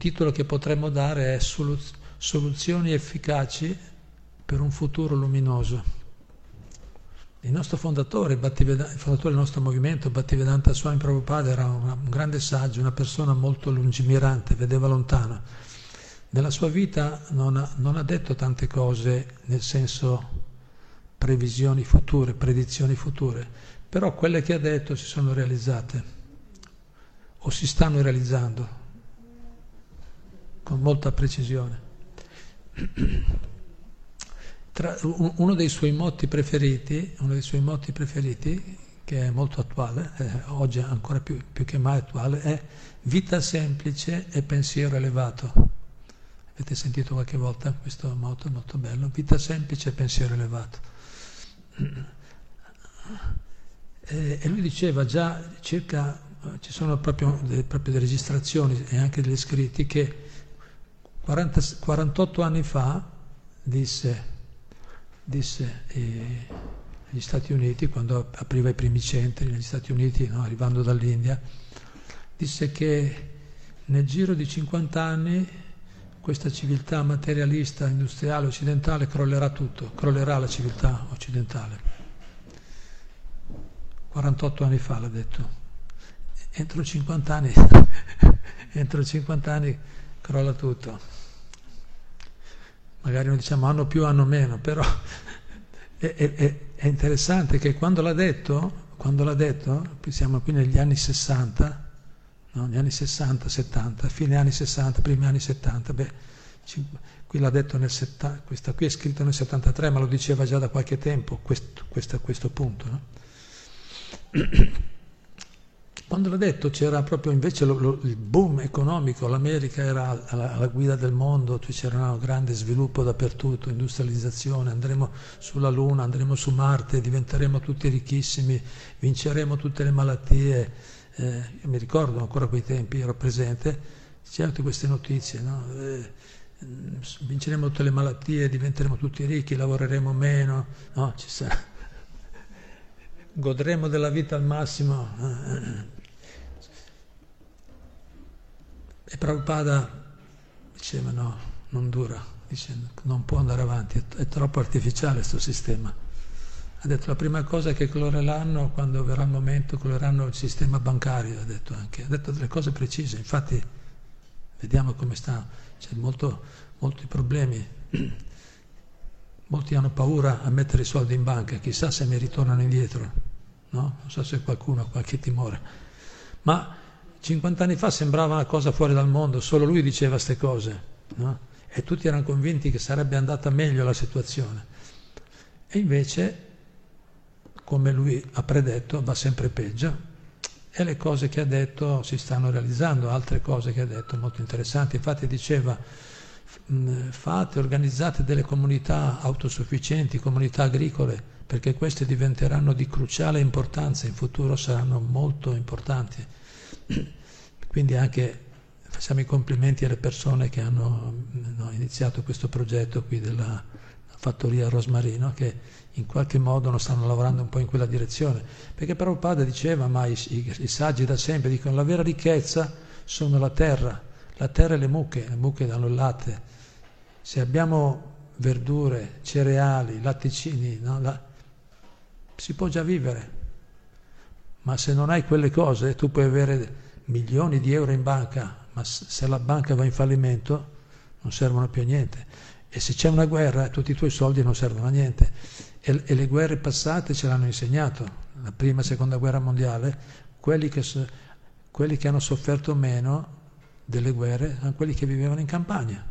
Titolo che potremmo dare è Soluzioni efficaci per un futuro luminoso. Il nostro fondatore, il fondatore del nostro movimento, Bhattivedanta Swami Prabhupada, era un grande saggio, una persona molto lungimirante, vedeva lontano. Nella sua vita non ha, non ha detto tante cose nel senso previsioni future, predizioni future, però quelle che ha detto si sono realizzate o si stanno realizzando con molta precisione. Tra, uno dei suoi motti preferiti, uno dei suoi motti preferiti, che è molto attuale, eh, oggi ancora più, più che mai attuale, è vita semplice e pensiero elevato. Avete sentito qualche volta questo motto molto bello? Vita semplice e pensiero elevato. E, lui diceva già circa, ci sono proprio, proprio delle registrazioni e anche degli scritti che 40, 48 anni fa disse, disse eh, agli Stati Uniti, quando apriva i primi centri negli Stati Uniti, no, arrivando dall'India, disse che nel giro di 50 anni questa civiltà materialista, industriale, occidentale crollerà tutto, crollerà la civiltà occidentale. 48 anni fa l'ha detto. Entro 50 anni, entro 50 anni crolla tutto magari noi diciamo hanno più, hanno meno, però è, è, è interessante che quando l'ha detto, quando l'ha detto, siamo qui negli anni 60, no? negli anni 60, 70, fine anni 60, primi anni 70, beh, qui l'ha detto nel 70, questa qui è scritto nel 73, ma lo diceva già da qualche tempo, questo, questo, questo punto. No? Quando l'ha detto c'era proprio invece lo, lo, il boom economico, l'America era alla, alla, guida del mondo, c'era un grande sviluppo dappertutto, industrializzazione, andremo sulla Luna, andremo su Marte, diventeremo tutti ricchissimi, vinceremo tutte le malattie. Eh, mi ricordo ancora quei tempi, ero presente, c'erano tutte queste notizie, no? eh, vinceremo tutte le malattie, diventeremo tutti ricchi, lavoreremo meno, no? godremo della vita al massimo. Eh, E Prabhupada diceva no, non dura, dice non può andare avanti, è, troppo artificiale questo sistema. Ha detto la prima cosa è che cloreranno, quando verrà il momento, cloreranno il sistema bancario, ha detto anche. Ha detto delle cose precise, infatti vediamo come sta, c'è molto, molti problemi. Molti hanno paura a mettere i soldi in banca, chissà se mi ritornano indietro, no? Non so se qualcuno ha qualche timore. Ma 50 anni fa sembrava una cosa fuori dal mondo, solo lui diceva queste cose, no? e tutti erano convinti che sarebbe andata meglio la situazione. E invece, come lui ha predetto, va sempre peggio e le cose che ha detto si stanno realizzando, altre cose che ha detto molto interessanti. Infatti diceva, fate, organizzate delle comunità autosufficienti, comunità agricole, perché queste diventeranno di cruciale importanza, in futuro saranno molto importanti. Quindi anche facciamo i complimenti alle persone che hanno no, iniziato questo progetto qui della fattoria Rosmarino, che in qualche modo non stanno lavorando un po' in quella direzione. Perché Prabhupada diceva, ma i, i, i saggi da sempre dicono la vera ricchezza sono la terra, la terra e le mucche, le mucche danno il latte. Se abbiamo verdure, cereali, latticini, no, la, si può già vivere ma se non hai quelle cose tu puoi avere milioni di euro in banca, ma se la banca va in fallimento non servono più a niente. E se c'è una guerra tutti i tuoi soldi non servono a niente. E, e le guerre passate ce l'hanno insegnato. La prima e seconda guerra mondiale, quelli che, quelli che hanno sofferto meno delle guerre erano quelli che vivevano in campagna,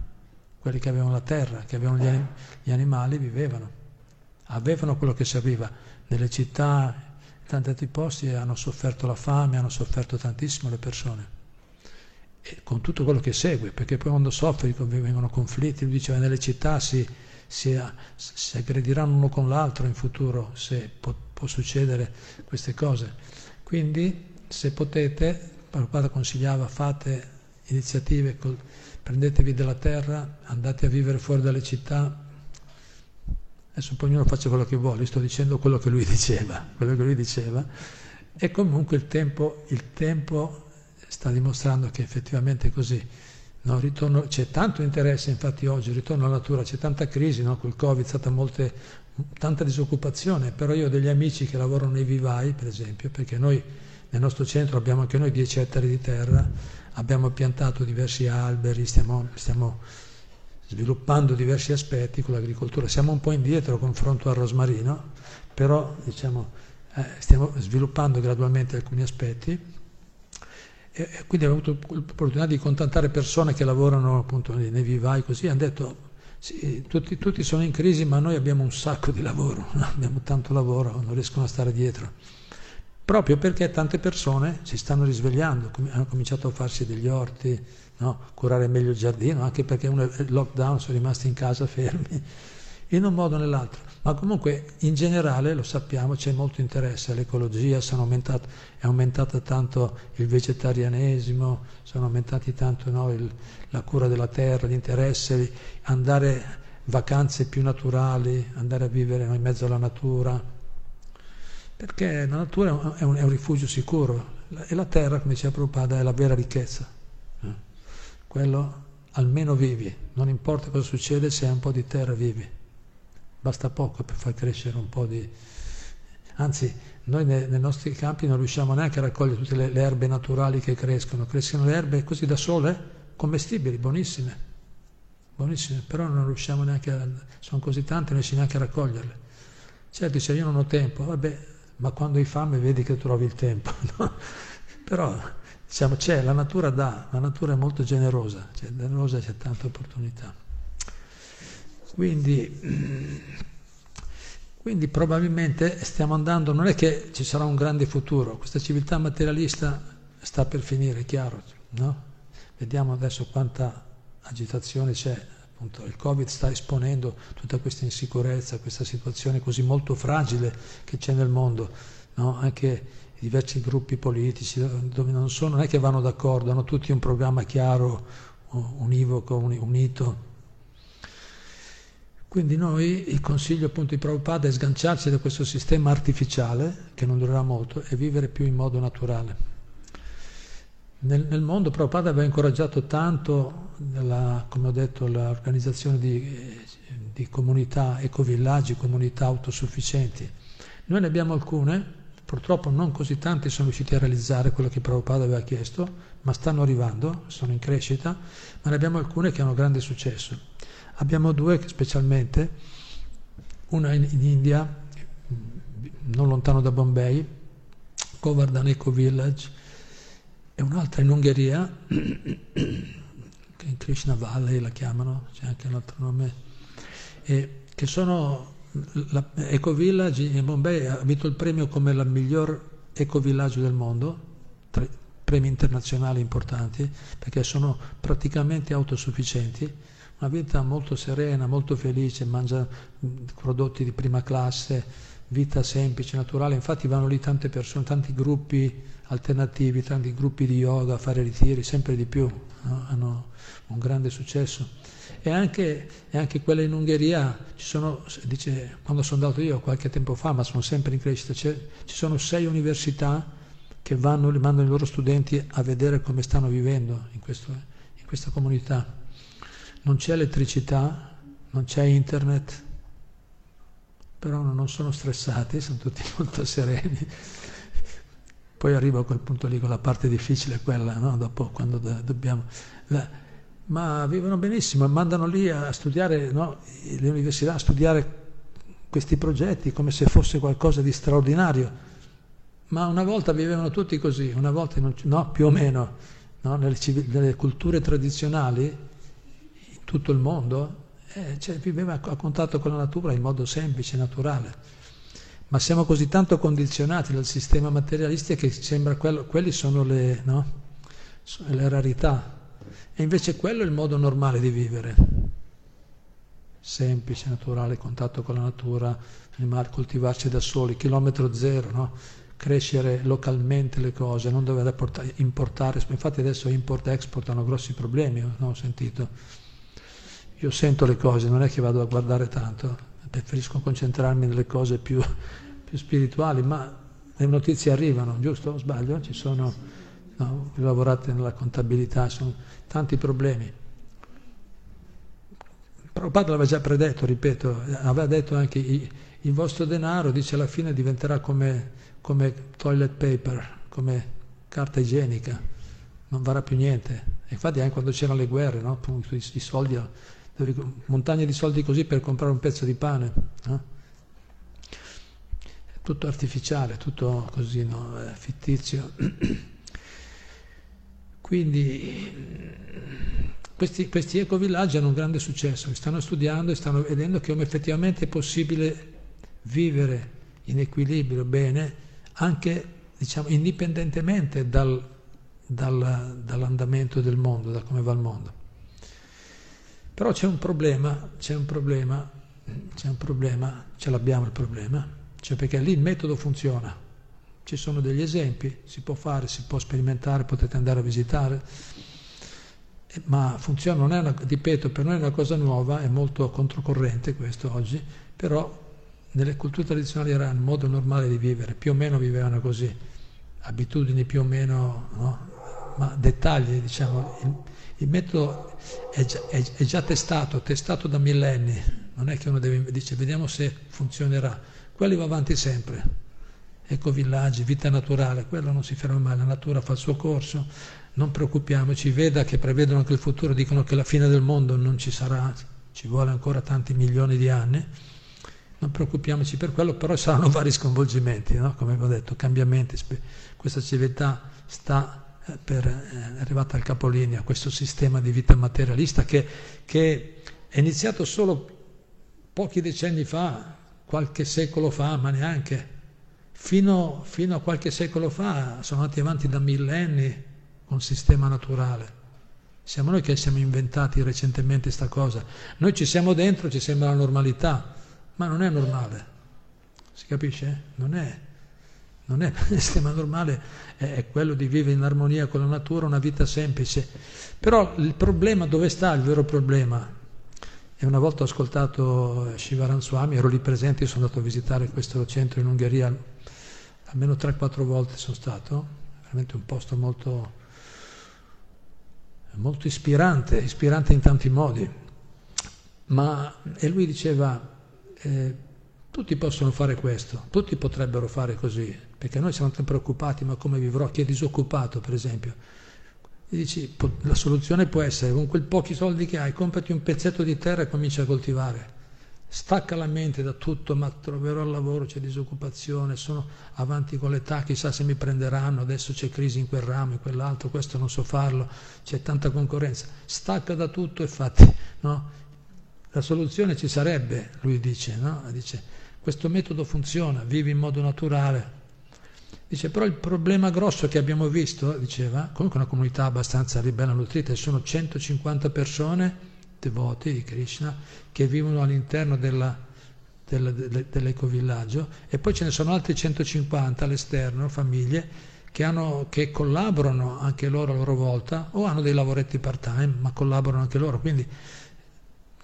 quelli che avevano la terra, che avevano gli, gli animali, vivevano. Avevano quello che serviva. Nelle città tanti altri posti hanno sofferto la fame, hanno sofferto tantissimo le persone. E con tutto quello che segue, perché poi quando soffri vengono conflitti, lui diceva nelle città si, si, si aggrediranno uno con l'altro in futuro se può, può succedere queste cose. Quindi se potete, Prabhupada consigliava fate iniziative, prendetevi della terra, andate a vivere fuori dalle città, Adesso poi ognuno faccia quello che vuole, sto dicendo quello che lui diceva, quello che lui diceva. E comunque il tempo, il tempo sta dimostrando che effettivamente è così. No, ritorno, c'è tanto interesse, infatti oggi, ritorno alla natura, c'è tanta crisi, no? col Covid stata molte, tanta disoccupazione, però io ho degli amici che lavorano nei vivai, per esempio, perché noi nel nostro centro abbiamo anche noi 10 ettari di terra, abbiamo piantato diversi alberi, stiamo, stiamo sviluppando diversi aspetti con l'agricoltura. Siamo un po' indietro confronto al rosmarino, però diciamo, eh, stiamo sviluppando gradualmente alcuni aspetti e quindi abbiamo avuto l'opportunità di contattare persone che lavorano appunto nei vivai così, hanno detto sì, tutti, tutti, sono in crisi ma noi abbiamo un sacco di lavoro, abbiamo tanto lavoro, non riescono a stare dietro. Proprio perché tante persone si stanno risvegliando, hanno cominciato a farsi degli orti, no? curare meglio il giardino, anche perché uno è lockdown, sono rimasti in casa fermi, in un modo o nell'altro. Ma comunque in generale lo sappiamo, c'è molto interesse all'ecologia, è aumentata tanto il vegetarianesimo, sono aumentati tanto no, il, la cura della terra, l'interesse, andare vacanze più naturali, andare a vivere in mezzo alla natura, perché la natura è un, è un rifugio sicuro e la terra, come diceva Prabhupada, è la vera ricchezza. Eh? Quello almeno vivi, non importa cosa succede, se hai un po' di terra vivi basta poco per far crescere un po' di... Anzi, noi nei, nei nostri campi non riusciamo neanche a raccogliere tutte le, le, erbe naturali che crescono, crescono le erbe così da sole, commestibili, buonissime, buonissime, però non riusciamo neanche a... sono così tante, non riusciamo neanche a raccoglierle. Certo, dice io non ho tempo, vabbè, ma quando hai fame vedi che trovi il tempo, no? Però diciamo, c'è, la natura dà, la natura è molto generosa, c'è generosa c'è tanta opportunità. Quindi, quindi probabilmente stiamo andando, non è che ci sarà un grande futuro, questa civiltà materialista sta per finire, è chiaro, no? Vediamo adesso quanta agitazione c'è, appunto il Covid sta esponendo tutta questa insicurezza, questa situazione così molto fragile che c'è nel mondo, no? anche i diversi gruppi politici dove non, sono, non è che vanno d'accordo, hanno tutti un programma chiaro, univoco, unito, quindi noi, il consiglio appunto di Prabhupada è sganciarci da questo sistema artificiale, che non durerà molto, e vivere più in modo naturale. Nel, nel mondo Prabhupada aveva incoraggiato tanto, la, come ho detto, l'organizzazione di, di comunità, ecovillaggi, comunità autosufficienti. Noi ne abbiamo alcune, purtroppo non così tanti sono riusciti a realizzare quello che Prabhupada aveva chiesto, ma stanno arrivando, sono in crescita, ma ne abbiamo alcune che hanno grande successo. Abbiamo due specialmente, una in, in India, non lontano da Bombay, Govardhan Eco Village, e un'altra in Ungheria, che in Krishna Valley la chiamano, c'è anche un altro nome, e che sono, la, Eco Village in Bombay ha vinto il premio come la miglior eco villaggio del mondo, tre premi internazionali importanti, perché sono praticamente autosufficienti una vita molto serena, molto felice, mangia prodotti di prima classe, vita semplice, naturale. Infatti vanno lì tante persone, tanti gruppi alternativi, tanti gruppi di yoga fare ritiri, sempre di più, no? hanno un grande successo. E anche, e anche quelle in Ungheria, sono, dice, quando sono andato io qualche tempo fa, ma sono sempre in crescita, ci sono sei università che vanno, mandano i loro studenti a vedere come stanno vivendo in, questo, in questa comunità non c'è elettricità, non c'è internet, però non sono stressati, sono tutti molto sereni. Poi arrivo a quel punto lì con la parte difficile, quella, no? dopo quando dobbiamo... Ma vivono benissimo, mandano lì a studiare, no? le università a studiare questi progetti come se fosse qualcosa di straordinario. Ma una volta vivevano tutti così, una volta non, no, più o meno, no? nelle, nelle culture tradizionali tutto il mondo, eh, cioè, viveva a contatto con la natura in modo semplice, naturale. Ma siamo così tanto condizionati dal sistema materialistico che sembra quello, quelli sono le, no? sono le rarità. E invece quello è il modo normale di vivere. Semplice, naturale, contatto con la natura, animali, coltivarsi da soli, chilometro zero, no? crescere localmente le cose, non dover importare. Infatti adesso import-export hanno grossi problemi, no? ho sentito io sento le cose, non è che vado a guardare tanto, preferisco concentrarmi nelle cose più, più spirituali, ma le notizie arrivano, giusto o sbaglio? Ci sono, no, lavorate nella contabilità, sono tanti problemi. Prabhupada l'aveva già predetto, ripeto, aveva detto anche il vostro denaro, dice alla fine diventerà come, come toilet paper, come carta igienica, non varrà più niente. Infatti anche quando c'erano le guerre, no? i soldi, montagne di soldi così per comprare un pezzo di pane. No? Tutto artificiale, tutto così, no? fittizio. Quindi questi, questi ecovillaggi hanno un grande successo, stanno studiando e stanno vedendo che effettivamente è possibile vivere in equilibrio bene anche diciamo, indipendentemente dal, dal, dall'andamento del mondo, da come va il mondo. Però c'è un problema, c'è un problema, c'è un problema, ce l'abbiamo il problema, cioè perché lì il metodo funziona, ci sono degli esempi, si può fare, si può sperimentare, potete andare a visitare, ma funziona, non è una, ripeto, per noi è una cosa nuova, è molto controcorrente questo oggi, però nelle culture tradizionali era il modo normale di vivere, più o meno vivevano così, abitudini più o meno, no? ma dettagli, diciamo, il, metodo è già, è, è già, testato, testato da millenni, non è che uno deve, dice vediamo se funzionerà, quello va avanti sempre, ecovillaggi, vita naturale, quello non si ferma mai, la natura fa il suo corso, non preoccupiamoci, veda che prevedono anche il futuro, dicono che la fine del mondo non ci sarà, ci vuole ancora tanti milioni di anni, non preoccupiamoci per quello, però saranno vari sconvolgimenti, no? come avevo detto, cambiamenti, questa civiltà sta per, eh, arrivata al capolinea, questo sistema di vita materialista che, che è iniziato solo pochi decenni fa, qualche secolo fa, ma neanche. Fino, fino a qualche secolo fa sono andati avanti da millenni con sistema naturale. Siamo noi che siamo inventati recentemente questa cosa. Noi ci siamo dentro, ci sembra la normalità, ma non è normale. Si capisce? Non è. Non è il sistema normale, è quello di vivere in armonia con la natura, una vita semplice. Però il problema, dove sta il vero problema? E una volta ho ascoltato Shivaran Swami, ero lì presente, sono andato a visitare questo centro in Ungheria, almeno 3-4 volte sono stato, veramente un posto molto, molto ispirante, ispirante in tanti modi. Ma, e lui diceva, eh, tutti possono fare questo, tutti potrebbero fare così, perché noi siamo sempre preoccupati, ma come vivrò? Chi è disoccupato, per esempio? E dici, la soluzione può essere, con quei pochi soldi che hai, comprati un pezzetto di terra e comincia a coltivare. Stacca la mente da tutto, ma troverò lavoro, c'è disoccupazione, sono avanti con l'età, chissà se mi prenderanno, adesso c'è crisi in quel ramo, in quell'altro, questo non so farlo, c'è tanta concorrenza. Stacca da tutto e fatti, no? La soluzione ci sarebbe, lui dice, no? dice, questo metodo funziona, vivi in modo naturale. Dice, però il problema grosso che abbiamo visto, diceva, comunque una comunità abbastanza ribella nutrita, sono 150 persone, devoti di Krishna, che vivono all'interno della, dell'ecovillaggio e poi ce ne sono altri 150 all'esterno, famiglie, che, hanno, che, collaborano anche loro a loro volta o hanno dei lavoretti part-time, ma collaborano anche loro. Quindi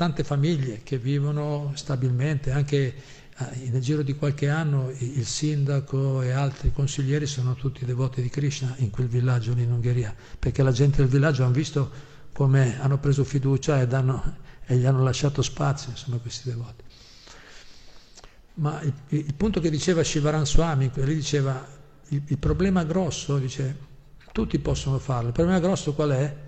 tante famiglie che vivono stabilmente, anche eh, nel giro di qualche anno il sindaco e altri consiglieri sono tutti devoti di Krishna in quel villaggio lì in Ungheria, perché la gente del villaggio hanno visto come hanno preso fiducia ed hanno, e gli hanno lasciato spazio, insomma, questi devoti. Ma il, il punto che diceva Shivaran Swami, lui diceva, il, il problema grosso, dice, tutti possono farlo, il problema grosso qual è?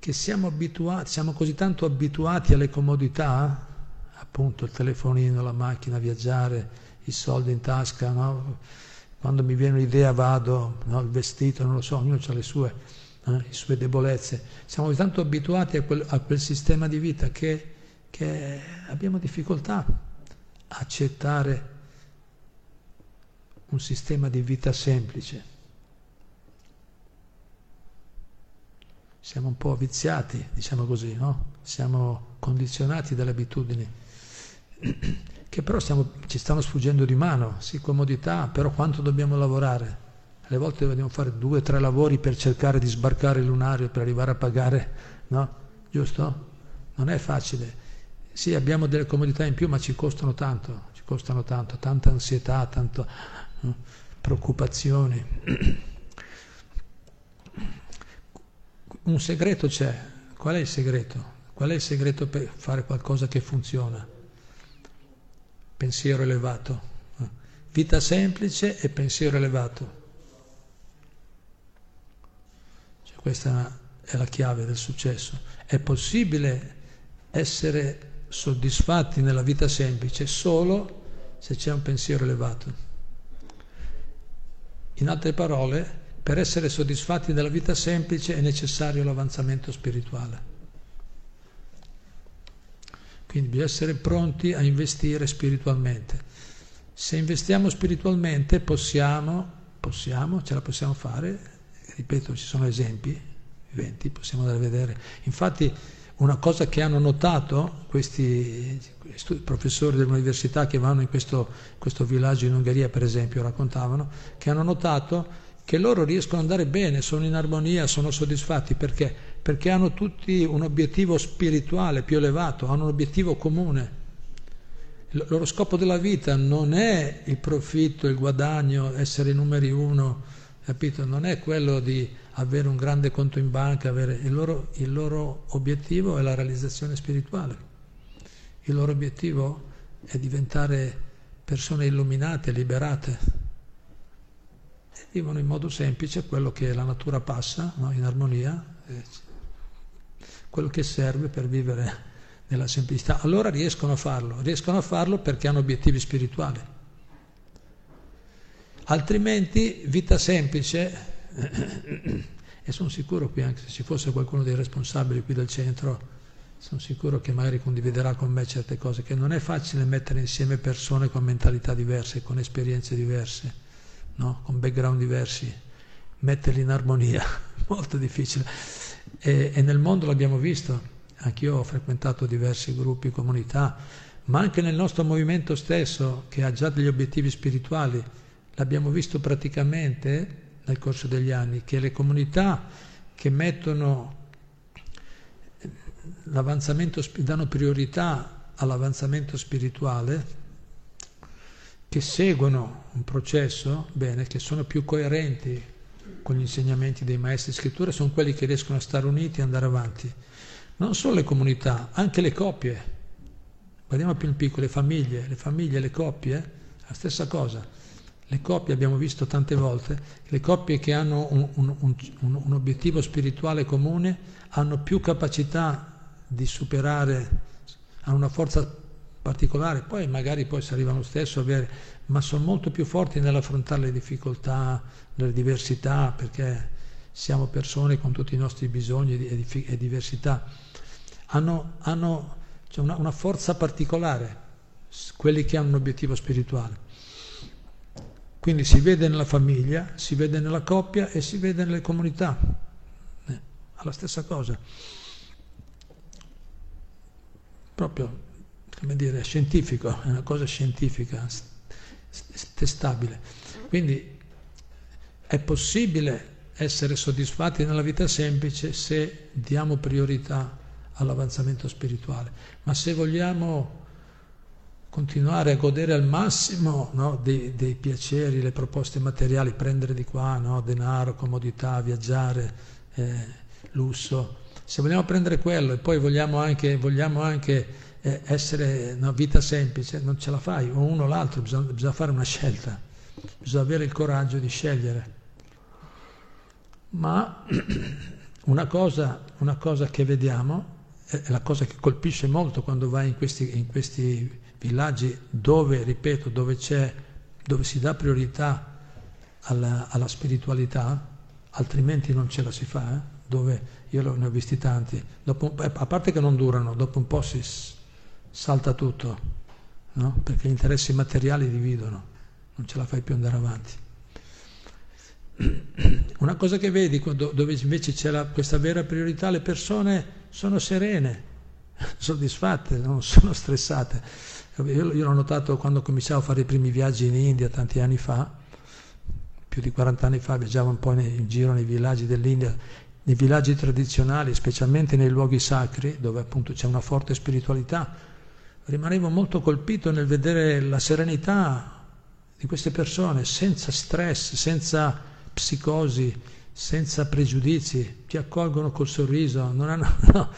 Che siamo abituati, siamo così tanto abituati alle comodità, appunto il telefonino, la macchina, viaggiare, i soldi in tasca, no? quando mi viene un'idea vado, no? il vestito, non lo so, ognuno ha le sue, eh? le sue debolezze. Siamo così tanto abituati a quel, a quel sistema di vita che, che abbiamo difficoltà a accettare un sistema di vita semplice. Siamo un po' viziati, diciamo così, no? Siamo condizionati dalle abitudini, che però stiamo, ci stanno sfuggendo di mano, sì, comodità, però quanto dobbiamo lavorare? Alle volte dobbiamo fare due o tre lavori per cercare di sbarcare il lunario, per arrivare a pagare, no? Giusto? Non è facile. Sì, abbiamo delle comodità in più, ma ci costano tanto, ci costano tanto, tanta ansietà, tante no? preoccupazioni. un segreto c'è. Qual è il segreto? Qual è il segreto per fare qualcosa che funziona? Pensiero elevato. Vita semplice e pensiero elevato. Cioè, questa è la chiave del successo. È possibile essere soddisfatti nella vita semplice solo se c'è un pensiero elevato. In altre parole, per essere soddisfatti della vita semplice è necessario l'avanzamento spirituale. Quindi bisogna essere pronti a investire spiritualmente. Se investiamo spiritualmente possiamo, possiamo, ce la possiamo fare, ripeto, ci sono esempi viventi, possiamo andare a vedere. Infatti una cosa che hanno notato questi professori dell'università che vanno in questo, questo villaggio in Ungheria, per esempio, raccontavano, che hanno notato che loro riescono ad andare bene, sono in armonia, sono soddisfatti perché? Perché hanno tutti un obiettivo spirituale più elevato, hanno un obiettivo comune. Il loro scopo della vita non è il profitto, il guadagno, essere i numeri uno, capito? Non è quello di avere un grande conto in banca, il, loro, il loro obiettivo è la realizzazione spirituale. Il loro obiettivo è diventare persone illuminate, liberate vivono in modo semplice quello che la natura passa, no? in armonia, quello che serve per vivere nella semplicità. Allora riescono a farlo, riescono a farlo perché hanno obiettivi spirituali. Altrimenti vita semplice, e sono sicuro qui anche se ci fosse qualcuno dei responsabili qui del centro, sono sicuro che magari condividerà con me certe cose, che non è facile mettere insieme persone con mentalità diverse, con esperienze diverse no? con background diversi, metterli in armonia, molto difficile. E, e nel mondo l'abbiamo visto, anch'io ho frequentato diversi gruppi, comunità, ma anche nel nostro movimento stesso, che ha già degli obiettivi spirituali, l'abbiamo visto praticamente nel corso degli anni, che le comunità che mettono l'avanzamento, danno priorità all'avanzamento spirituale, che seguono un processo, bene, che sono più coerenti con gli insegnamenti dei maestri di scrittura, sono quelli che riescono a stare uniti e andare avanti. Non solo le comunità, anche le coppie. Guardiamo più in piccolo, le famiglie, le famiglie, le coppie, la stessa cosa. Le coppie abbiamo visto tante volte, le coppie che hanno un, un, un, un obiettivo spirituale comune hanno più capacità di superare, hanno una forza particolare, poi magari poi si arriva lo stesso a avere, ma sono molto più forti nell'affrontare le difficoltà, le diversità, perché siamo persone con tutti i nostri bisogni e, diversità. Hanno, hanno cioè una, una forza particolare, quelli che hanno un obiettivo spirituale. Quindi si vede nella famiglia, si vede nella coppia e si vede nelle comunità. Eh, la stessa cosa. Proprio come dire, scientifico, è una cosa scientifica, testabile. Quindi è possibile essere soddisfatti nella vita semplice se diamo priorità all'avanzamento spirituale, ma se vogliamo continuare a godere al massimo no, dei, dei, piaceri, le proposte materiali, prendere di qua, no, denaro, comodità, viaggiare, eh, lusso, se vogliamo prendere quello e poi vogliamo anche, vogliamo anche eh, essere una vita semplice, non ce la fai, o uno o l'altro, bisogna, bisogna fare una scelta, bisogna avere il coraggio di scegliere. Ma una cosa, una cosa che vediamo, è la cosa che colpisce molto quando vai in questi, in questi villaggi dove, ripeto, dove, dove si dà priorità alla, alla, spiritualità, altrimenti non ce la si fa, eh? dove io ne ho visti tanti, dopo, a parte che non durano, dopo un po' si, salta tutto, no? perché gli interessi materiali dividono, non ce la fai più andare avanti. Una cosa che vedi dove invece c'è la, questa vera priorità, le persone sono serene, soddisfatte, non sono stressate. Io, io l'ho notato quando cominciavo a fare i primi viaggi in India tanti anni fa, più di 40 anni fa, viaggiavo un po' in giro nei villaggi dell'India, nei villaggi tradizionali, specialmente nei luoghi sacri, dove appunto c'è una forte spiritualità, rimanevo molto colpito nel vedere la serenità di queste persone, senza stress, senza psicosi, senza pregiudizi, ti accolgono col sorriso, hanno, no,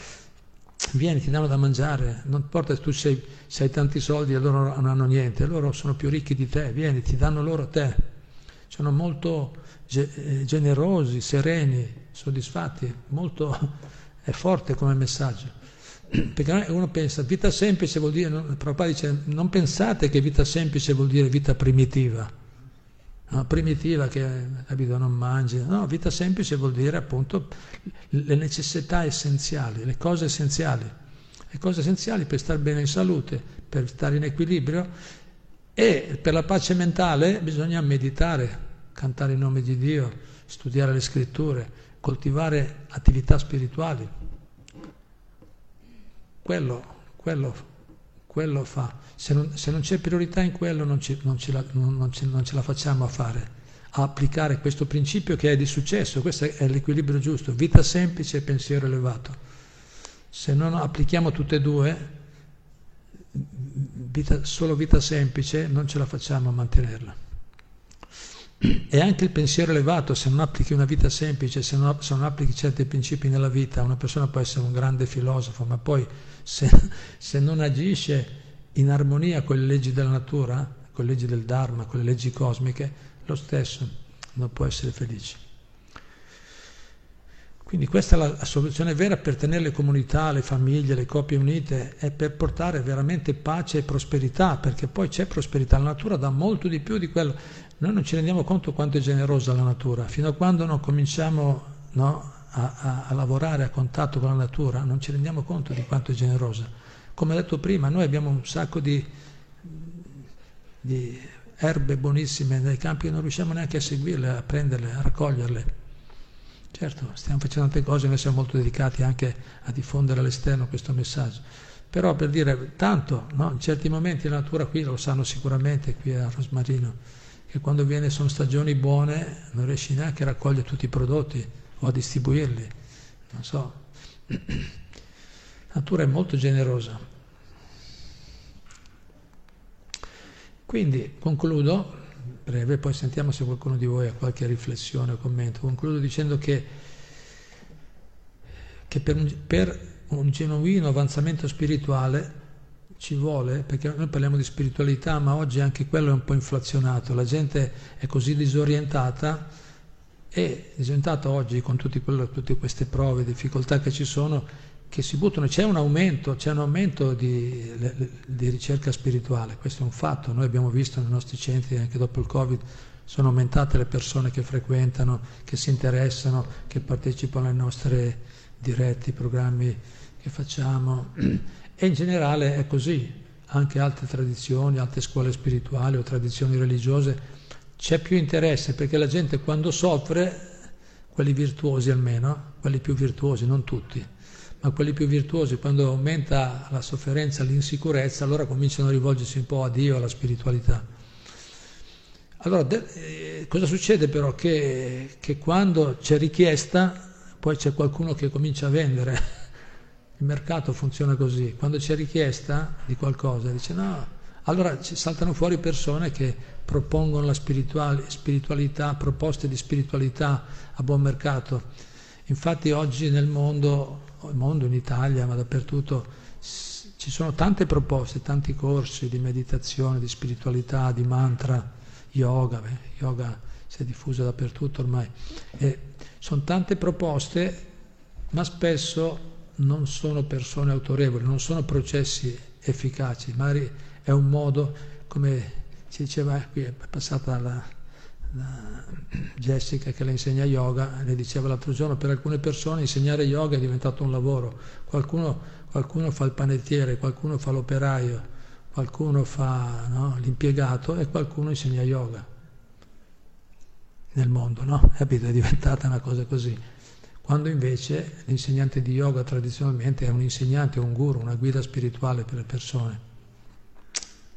vieni, ti danno da mangiare, non importa se tu sei, se hai tanti soldi e loro non hanno niente, loro sono più ricchi di te, vieni, ti danno loro a te. Sono molto eh, generosi, sereni, soddisfatti, molto è forte come messaggio. Perché uno pensa, vita semplice vuol dire, Prabhupada dice, non pensate che vita semplice vuol dire vita primitiva, no? primitiva che capito, non mangi, no, vita semplice vuol dire appunto le necessità essenziali, le cose essenziali, le cose essenziali per stare bene in salute, per stare in equilibrio e per la pace mentale bisogna meditare, cantare il nome di Dio, studiare le scritture, coltivare attività spirituali. Quello, quello, quello fa. Se non, se non, c'è priorità in quello non, ci, non, la, non, ci, non ce la facciamo a fare a applicare questo principio che è di successo, questo è l'equilibrio giusto, vita semplice e pensiero elevato. Se non applichiamo tutte e due, vita, solo vita semplice, non ce la facciamo a mantenerla. E anche il pensiero elevato, se non applichi una vita semplice, se non, se non, applichi certi principi nella vita, una persona può essere un grande filosofo, ma poi se, se non agisce in armonia con le leggi della natura, con le leggi del Dharma, con le leggi cosmiche, lo stesso non può essere felice. Quindi questa è la, soluzione vera per tenere le comunità, le famiglie, le coppie unite, è per portare veramente pace e prosperità, perché poi c'è prosperità, la natura dà molto di più di quello. Noi non ci rendiamo conto quanto è generosa la natura, fino a quando non cominciamo no, a, a, a lavorare a contatto con la natura, non ci rendiamo conto di quanto è generosa. Come ho detto prima, noi abbiamo un sacco di, di erbe buonissime nei campi che non riusciamo neanche a seguirle, a prenderle, a raccoglierle. Certo, stiamo facendo tante cose, noi siamo molto dedicati anche a diffondere all'esterno questo messaggio. Però per dire, tanto, no? in certi momenti la natura qui lo sanno sicuramente, qui a Rosmarino, che quando viene, sono stagioni buone non riesci neanche a raccogliere tutti i prodotti o a distribuirli. Non so. La natura è molto generosa. Quindi concludo breve, poi sentiamo se qualcuno di voi ha qualche riflessione o commento. Concludo dicendo che, che per, per un genuino avanzamento spirituale ci vuole, perché noi parliamo di spiritualità, ma oggi anche quello è un po' inflazionato, la gente è così disorientata e disorientata oggi con quello, tutte queste prove, difficoltà che ci sono, che si buttano, c'è un aumento, c'è un aumento di, di, ricerca spirituale, questo è un fatto, noi abbiamo visto nei nostri centri anche dopo il Covid, sono aumentate le persone che frequentano, che si interessano, che partecipano ai nostri diretti, programmi che facciamo e in generale è così, anche altre tradizioni, altre scuole spirituali o tradizioni religiose, c'è più interesse perché la gente quando soffre, quelli virtuosi almeno, quelli più virtuosi, non tutti, ma quelli più virtuosi, quando aumenta la sofferenza, l'insicurezza, allora cominciano a rivolgersi un po' a Dio, alla spiritualità. Allora, de- eh, cosa succede però? Che, che quando c'è richiesta, poi c'è qualcuno che comincia a vendere. Il mercato funziona così, quando c'è richiesta di qualcosa, dice no, allora saltano fuori persone che propongono la spiritualità, proposte di spiritualità a buon mercato. Infatti oggi nel mondo mondo, in Italia, ma dappertutto, ci sono tante proposte, tanti corsi di meditazione, di spiritualità, di mantra, yoga, beh, yoga si è diffuso dappertutto ormai. E sono tante proposte, ma spesso non sono persone autorevoli, non sono processi efficaci, magari è un modo, come si diceva qui, è passata la, Jessica che le insegna yoga, le diceva l'altro giorno, per alcune persone insegnare yoga è diventato un lavoro, qualcuno, qualcuno fa il panettiere, qualcuno fa l'operaio, qualcuno fa no, l'impiegato e qualcuno insegna yoga nel mondo, no? Capito? È diventata una cosa così. Quando invece l'insegnante di yoga tradizionalmente è un insegnante, un guru, una guida spirituale per le persone.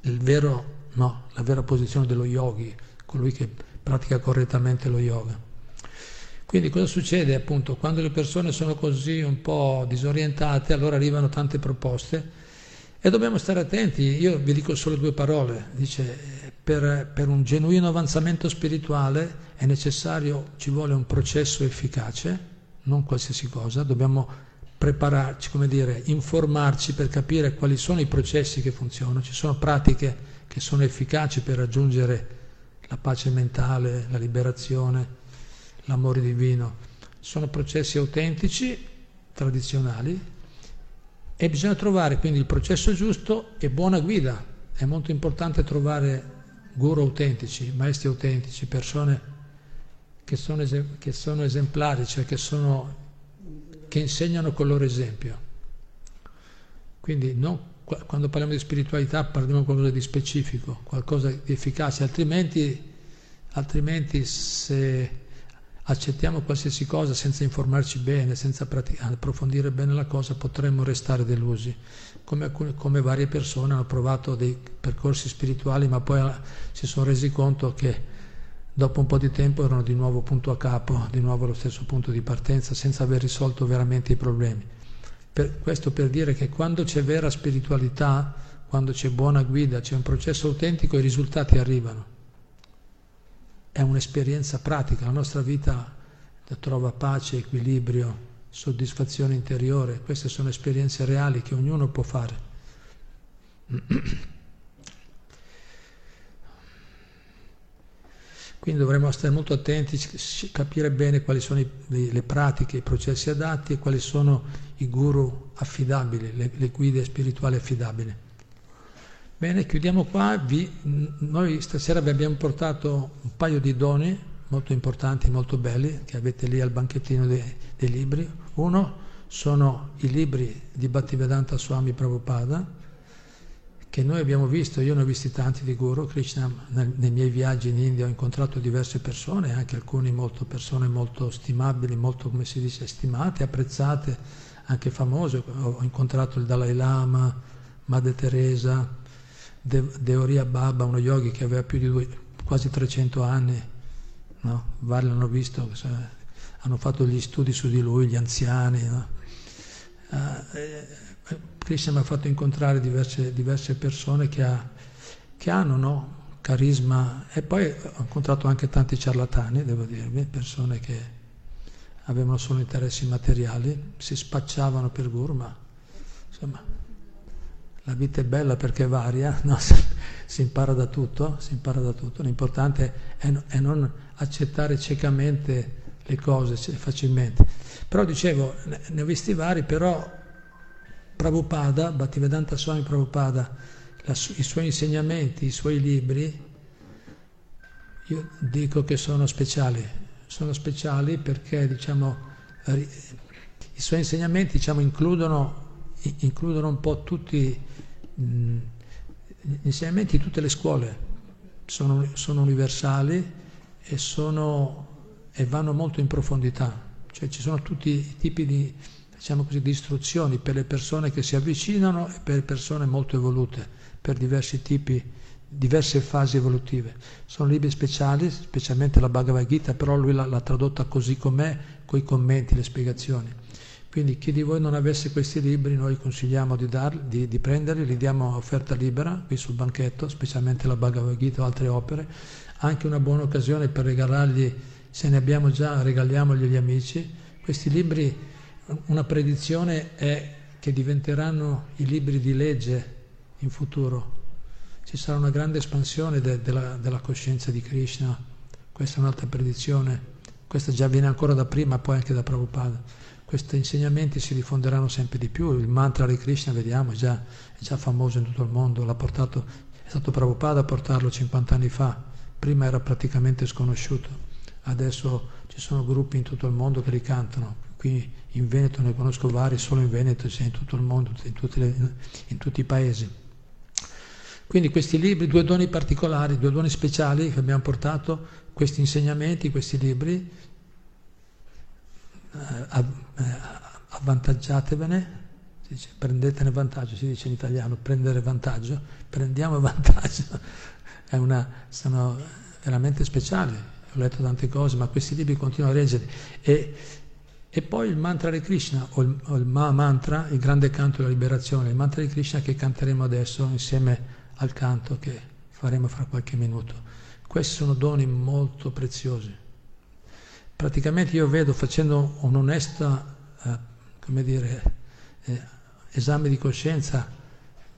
Vero, no, la vera posizione dello yogi, colui che pratica correttamente lo yoga. Quindi cosa succede appunto quando le persone sono così un po' disorientate, allora arrivano tante proposte e dobbiamo stare attenti. Io vi dico solo due parole. Dice, per, per un genuino avanzamento spirituale è necessario, ci vuole un processo efficace, non qualsiasi cosa, dobbiamo prepararci, come dire, informarci per capire quali sono i processi che funzionano. Ci sono pratiche che sono efficaci per raggiungere la pace mentale, la liberazione, l'amore divino. Sono processi autentici, tradizionali, e bisogna trovare quindi il processo giusto e buona guida. È molto importante trovare guru autentici, maestri autentici, persone che sono, che sono esemplari, cioè che, sono, che insegnano col loro esempio. Quindi non, quando parliamo di spiritualità parliamo di qualcosa di specifico, qualcosa di efficace, altrimenti, altrimenti se accettiamo qualsiasi cosa senza informarci bene, senza approfondire bene la cosa, potremmo restare delusi. Come, alcune, come varie persone hanno provato dei percorsi spirituali, ma poi si sono resi conto che dopo un po' di tempo erano di nuovo punto a capo, di nuovo allo stesso punto di partenza, senza aver risolto veramente i problemi. Per, questo per dire che quando c'è vera spiritualità, quando c'è buona guida, c'è un processo autentico, i risultati arrivano è un'esperienza pratica, la nostra vita trova pace, equilibrio, soddisfazione interiore, queste sono esperienze reali che ognuno può fare. Quindi dovremmo stare molto attenti, capire bene quali sono le pratiche, i processi adatti e quali sono i guru affidabili, le, le guide spirituali affidabili. Bene, chiudiamo qua. Vi, noi stasera vi abbiamo portato un paio di doni molto importanti, molto belli, che avete lì al banchettino dei, dei libri. Uno sono i libri di Bhaktivedanta Swami Prabhupada, che noi abbiamo visto, io ne ho visti tanti di Guru, Krishna nel, nei miei viaggi in India ho incontrato diverse persone, anche alcune molto, persone molto stimabili, molto, come si dice, stimate, apprezzate, anche famose. Ho incontrato il Dalai Lama, Madre Teresa, De- Deoria Baba, uno yogi che aveva più di due, quasi 300 anni, no? vari l'hanno visto, hanno fatto gli studi su di lui, gli anziani. No? Uh, eh, Krishna mi ha fatto incontrare diverse, diverse persone che, ha, che hanno no? carisma e poi ho incontrato anche tanti ciarlatani, devo dirvi, persone che avevano solo interessi materiali, si spacciavano per guru, ma insomma la vita è bella perché varia, no? si impara da tutto, si impara da tutto. L'importante è, è, non accettare ciecamente le cose facilmente. Però dicevo, ne ho visti vari, però Prabhupada, Bhaktivedanta Swami Prabhupada, la, i suoi insegnamenti, i suoi libri, io dico che sono speciali. Sono speciali perché diciamo, i suoi insegnamenti diciamo, includono includono un po' tutti mh, gli insegnamenti di tutte le scuole, sono, sono universali e, sono, e, vanno molto in profondità, cioè ci sono tutti i tipi di, diciamo così, di istruzioni per le persone che si avvicinano e per persone molto evolute, per diversi tipi, diverse fasi evolutive. Sono libri speciali, specialmente la Bhagavad Gita, però lui l'ha, l'ha tradotta così com'è, con i commenti, le spiegazioni. Quindi chi di voi non avesse questi libri noi consigliamo di, darli, di, di prenderli, li diamo a offerta libera qui sul banchetto, specialmente la Bhagavad Gita o altre opere, anche una buona occasione per regalargli, se ne abbiamo già, regaliamogli agli amici. Questi libri, una predizione è che diventeranno i libri di legge in futuro. Ci sarà una grande espansione de, de la, della coscienza di Krishna, questa è un'altra predizione, questa già viene ancora da prima, poi anche da Prabhupada questi insegnamenti si diffonderanno sempre di più. Il mantra di Krishna, vediamo, è già, è già famoso in tutto il mondo, portato, è stato Prabhupada a portarlo 50 anni fa, prima era praticamente sconosciuto, adesso ci sono gruppi in tutto il mondo che li cantano. Qui in Veneto ne conosco vari, solo in Veneto, sia in tutto il mondo, in, le, in tutti i paesi. Quindi questi libri, due doni particolari, due doni speciali che abbiamo portato, questi insegnamenti, questi libri, eh, eh, avvantaggiatevene, dice, prendetene vantaggio, si dice in italiano, prendere vantaggio, prendiamo vantaggio, una, sono veramente speciali, ho letto tante cose, ma questi libri continuano a reggere. E, e poi il mantra di Krishna, o il, o il Ma mantra, il grande canto della liberazione, il mantra di Krishna che canteremo adesso insieme al canto che faremo fra qualche minuto. Questi sono doni molto preziosi praticamente io vedo facendo un'onesta, eh, come dire, eh, esame di coscienza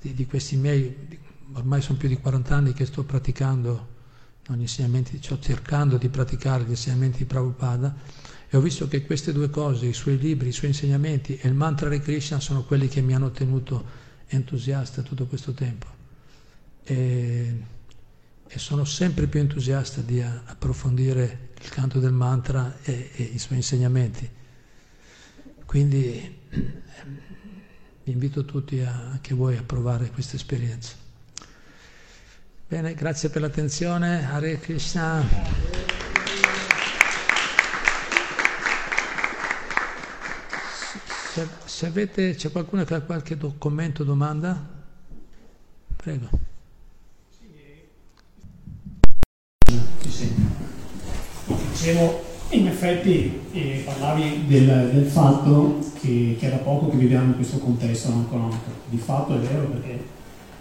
di, di questi miei, ormai sono più di 40 anni che sto praticando gli insegnamenti, sto cercando di praticare gli insegnamenti di Prabhupada e ho visto che queste due cose, i suoi libri, i suoi insegnamenti e il mantra di Krishna sono quelli che mi hanno tenuto entusiasta tutto questo tempo. E, e sono sempre più entusiasta di approfondire il canto del mantra e, e i suoi insegnamenti. Quindi vi invito tutti a, anche voi a provare questa esperienza. Bene, grazie per l'attenzione. Hare Krishna. Se, se avete, c'è qualcuno che ha qualche do, commento domanda? Prego. Sì, Dicevo, in effetti eh, parlavi del, del fatto che, che, è da poco che viviamo in questo contesto non economico. Di fatto è vero perché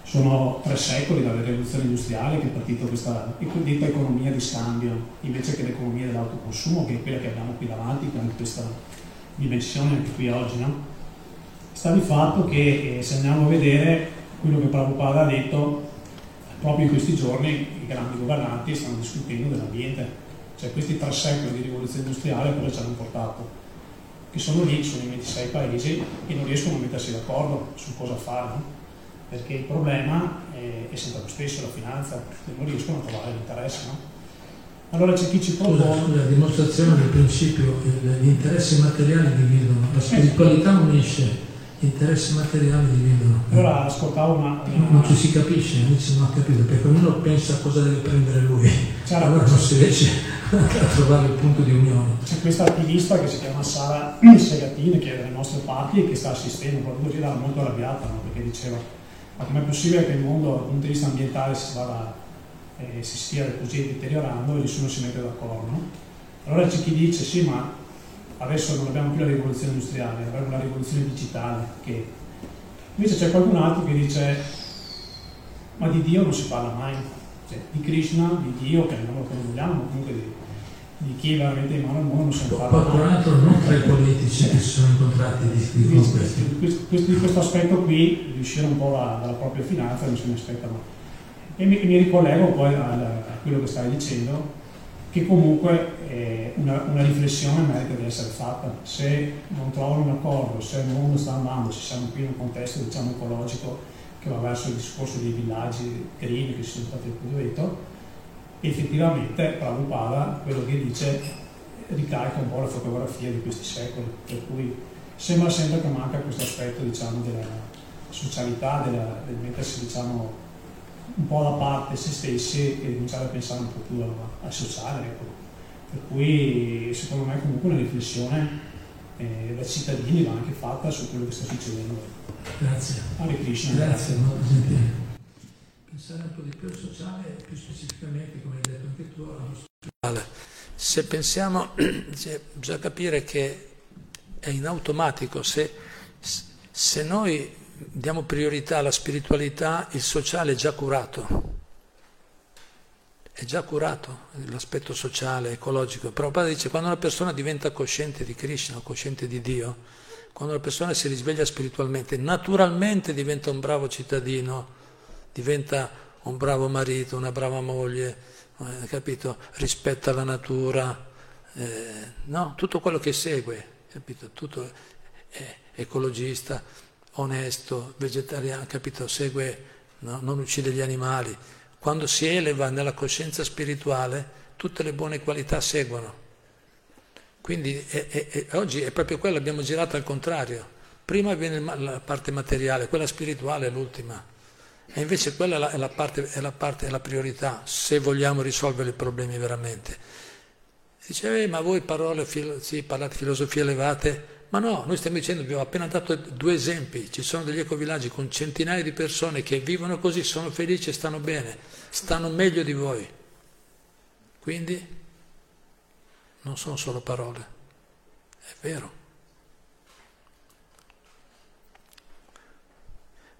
sono tre secoli dalla rivoluzione industriale che è partita questa detta economia di scambio invece che l'economia dell'autoconsumo che è quella che abbiamo qui davanti con questa dimensione anche qui oggi. No? Sta di fatto che eh, se andiamo a vedere quello che Prabhupada ha detto proprio in questi giorni i grandi governanti stanno discutendo dell'ambiente cioè questi tre secoli di rivoluzione industriale cosa ci hanno portato? Che sono lì, sono in 26 paesi e non riescono a mettersi d'accordo su cosa fare, no? perché il problema è, è, sempre lo stesso, la finanza, non riescono a trovare l'interesse. No? Allora c'è chi ci propone... Scusa, dimostrazione del principio, gli interessi materiali dividono, la spiritualità unisce gli interessi materiali dividono. Allora ascoltavo una, una... Non ci si capisce, non si non capito, perché ognuno pensa a cosa deve prendere lui. C'era allora non si riesce a trovare il punto di unione. C'è questa attivista che si chiama Sara Segatini, che è dalle nostre parti e che sta assistendo, proprio così era molto arrabbiata, no? perché diceva ma com'è possibile che il mondo dal punto di vista ambientale si, vada, eh, si stia così deteriorando e nessuno si mette d'accordo? No? Allora c'è chi dice sì ma adesso non abbiamo più la rivoluzione industriale, avremo la rivoluzione digitale. Che... Invece c'è qualcun altro che dice, ma di Dio non si parla mai, cioè, di Krishna, di Dio, che è il nome che vogliamo, comunque di, di chi è veramente in mano al mondo non si parla mai. Qualcun altro non tra i politici che si sono incontrati di, questo. Questo, di questo aspetto qui, di uscire un po' da, dalla propria finanza, non se ne aspettano. E mi, mi ricollego poi a, a quello che stai dicendo, che comunque eh, una, una, riflessione merita di essere fatta. Se non trovano un accordo, se il mondo sta andando, se siamo qui in un contesto diciamo, ecologico che va verso il discorso dei villaggi green che sono stati detto, effettivamente Prabhupada quello che dice ricarica un po' la fotografia di questi secoli, per cui sembra sempre che manca questo aspetto diciamo, della socialità, della, del mettersi diciamo, un po' da parte se stessi e cominciare a pensare un po' più al sociale. Ecco. Per cui secondo me comunque una riflessione eh, da cittadini va anche fatta su quello che sta succedendo. Grazie. Hare Krishna. Grazie, molto gentile. Pensare un po' di più al sociale, più specificamente, come hai detto anche tu, allo sociale. Se pensiamo, bisogna capire che è in automatico, se, se noi diamo priorità alla spiritualità, il sociale è già curato. È già curato l'aspetto sociale, ecologico. Prabhupada dice quando una persona diventa cosciente di Krishna, cosciente di Dio, quando una persona si risveglia spiritualmente, naturalmente diventa un bravo cittadino, diventa un bravo marito, una brava moglie, eh, capito? Rispetta la natura, eh, no? tutto quello che segue, capito? Tutto è ecologista onesto, vegetariano, capito? Segue, no? non uccide gli animali. Quando si eleva nella coscienza spirituale, tutte le buone qualità seguono. Quindi è, è, è, oggi è proprio quello, abbiamo girato al contrario. Prima viene la parte materiale, quella spirituale è l'ultima. E invece quella è la, la, parte, la, parte, è la priorità, se vogliamo risolvere i problemi veramente. Dice, eh, ma voi parole, filo, sì, parlate filosofie elevate, ma no, noi stiamo dicendo, ho appena dato due esempi, ci sono degli ecovillaggi con centinaia di persone che vivono così, sono felici e stanno bene, stanno meglio di voi. Quindi non sono solo parole, è vero.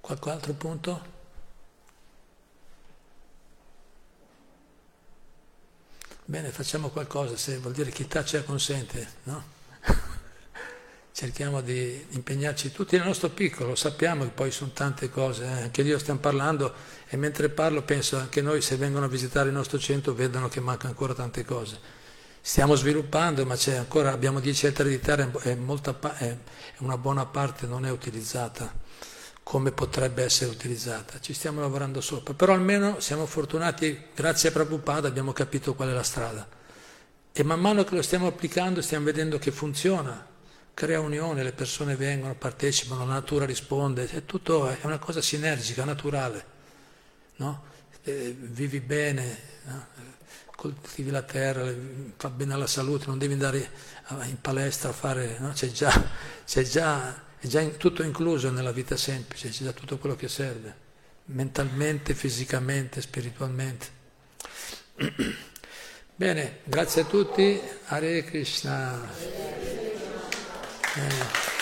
Qualche altro punto? Bene, facciamo qualcosa, se vuol dire chi tace consente, no? Cerchiamo di impegnarci tutti nel nostro piccolo, sappiamo che poi sono tante cose, eh? anche io stiamo parlando e mentre parlo penso anche noi se vengono a visitare il nostro centro vedono che manca ancora tante cose. Stiamo sviluppando ma ancora, abbiamo 10 ettari di terra e una buona parte non è utilizzata come potrebbe essere utilizzata, ci stiamo lavorando sopra, però almeno siamo fortunati, grazie a Prabhupada abbiamo capito qual è la strada e man mano che lo stiamo applicando stiamo vedendo che funziona, crea unione, le persone vengono, partecipano, la natura risponde, è tutto è una cosa sinergica, naturale, no? eh, vivi bene, no? coltivi la terra, fa bene alla salute, non devi andare in palestra a fare, no? c'è già, c'è già, è già in, tutto incluso nella vita semplice, c'è già tutto quello che serve, mentalmente, fisicamente, spiritualmente. Bene, grazie a tutti, Hare Krishna. Yeah.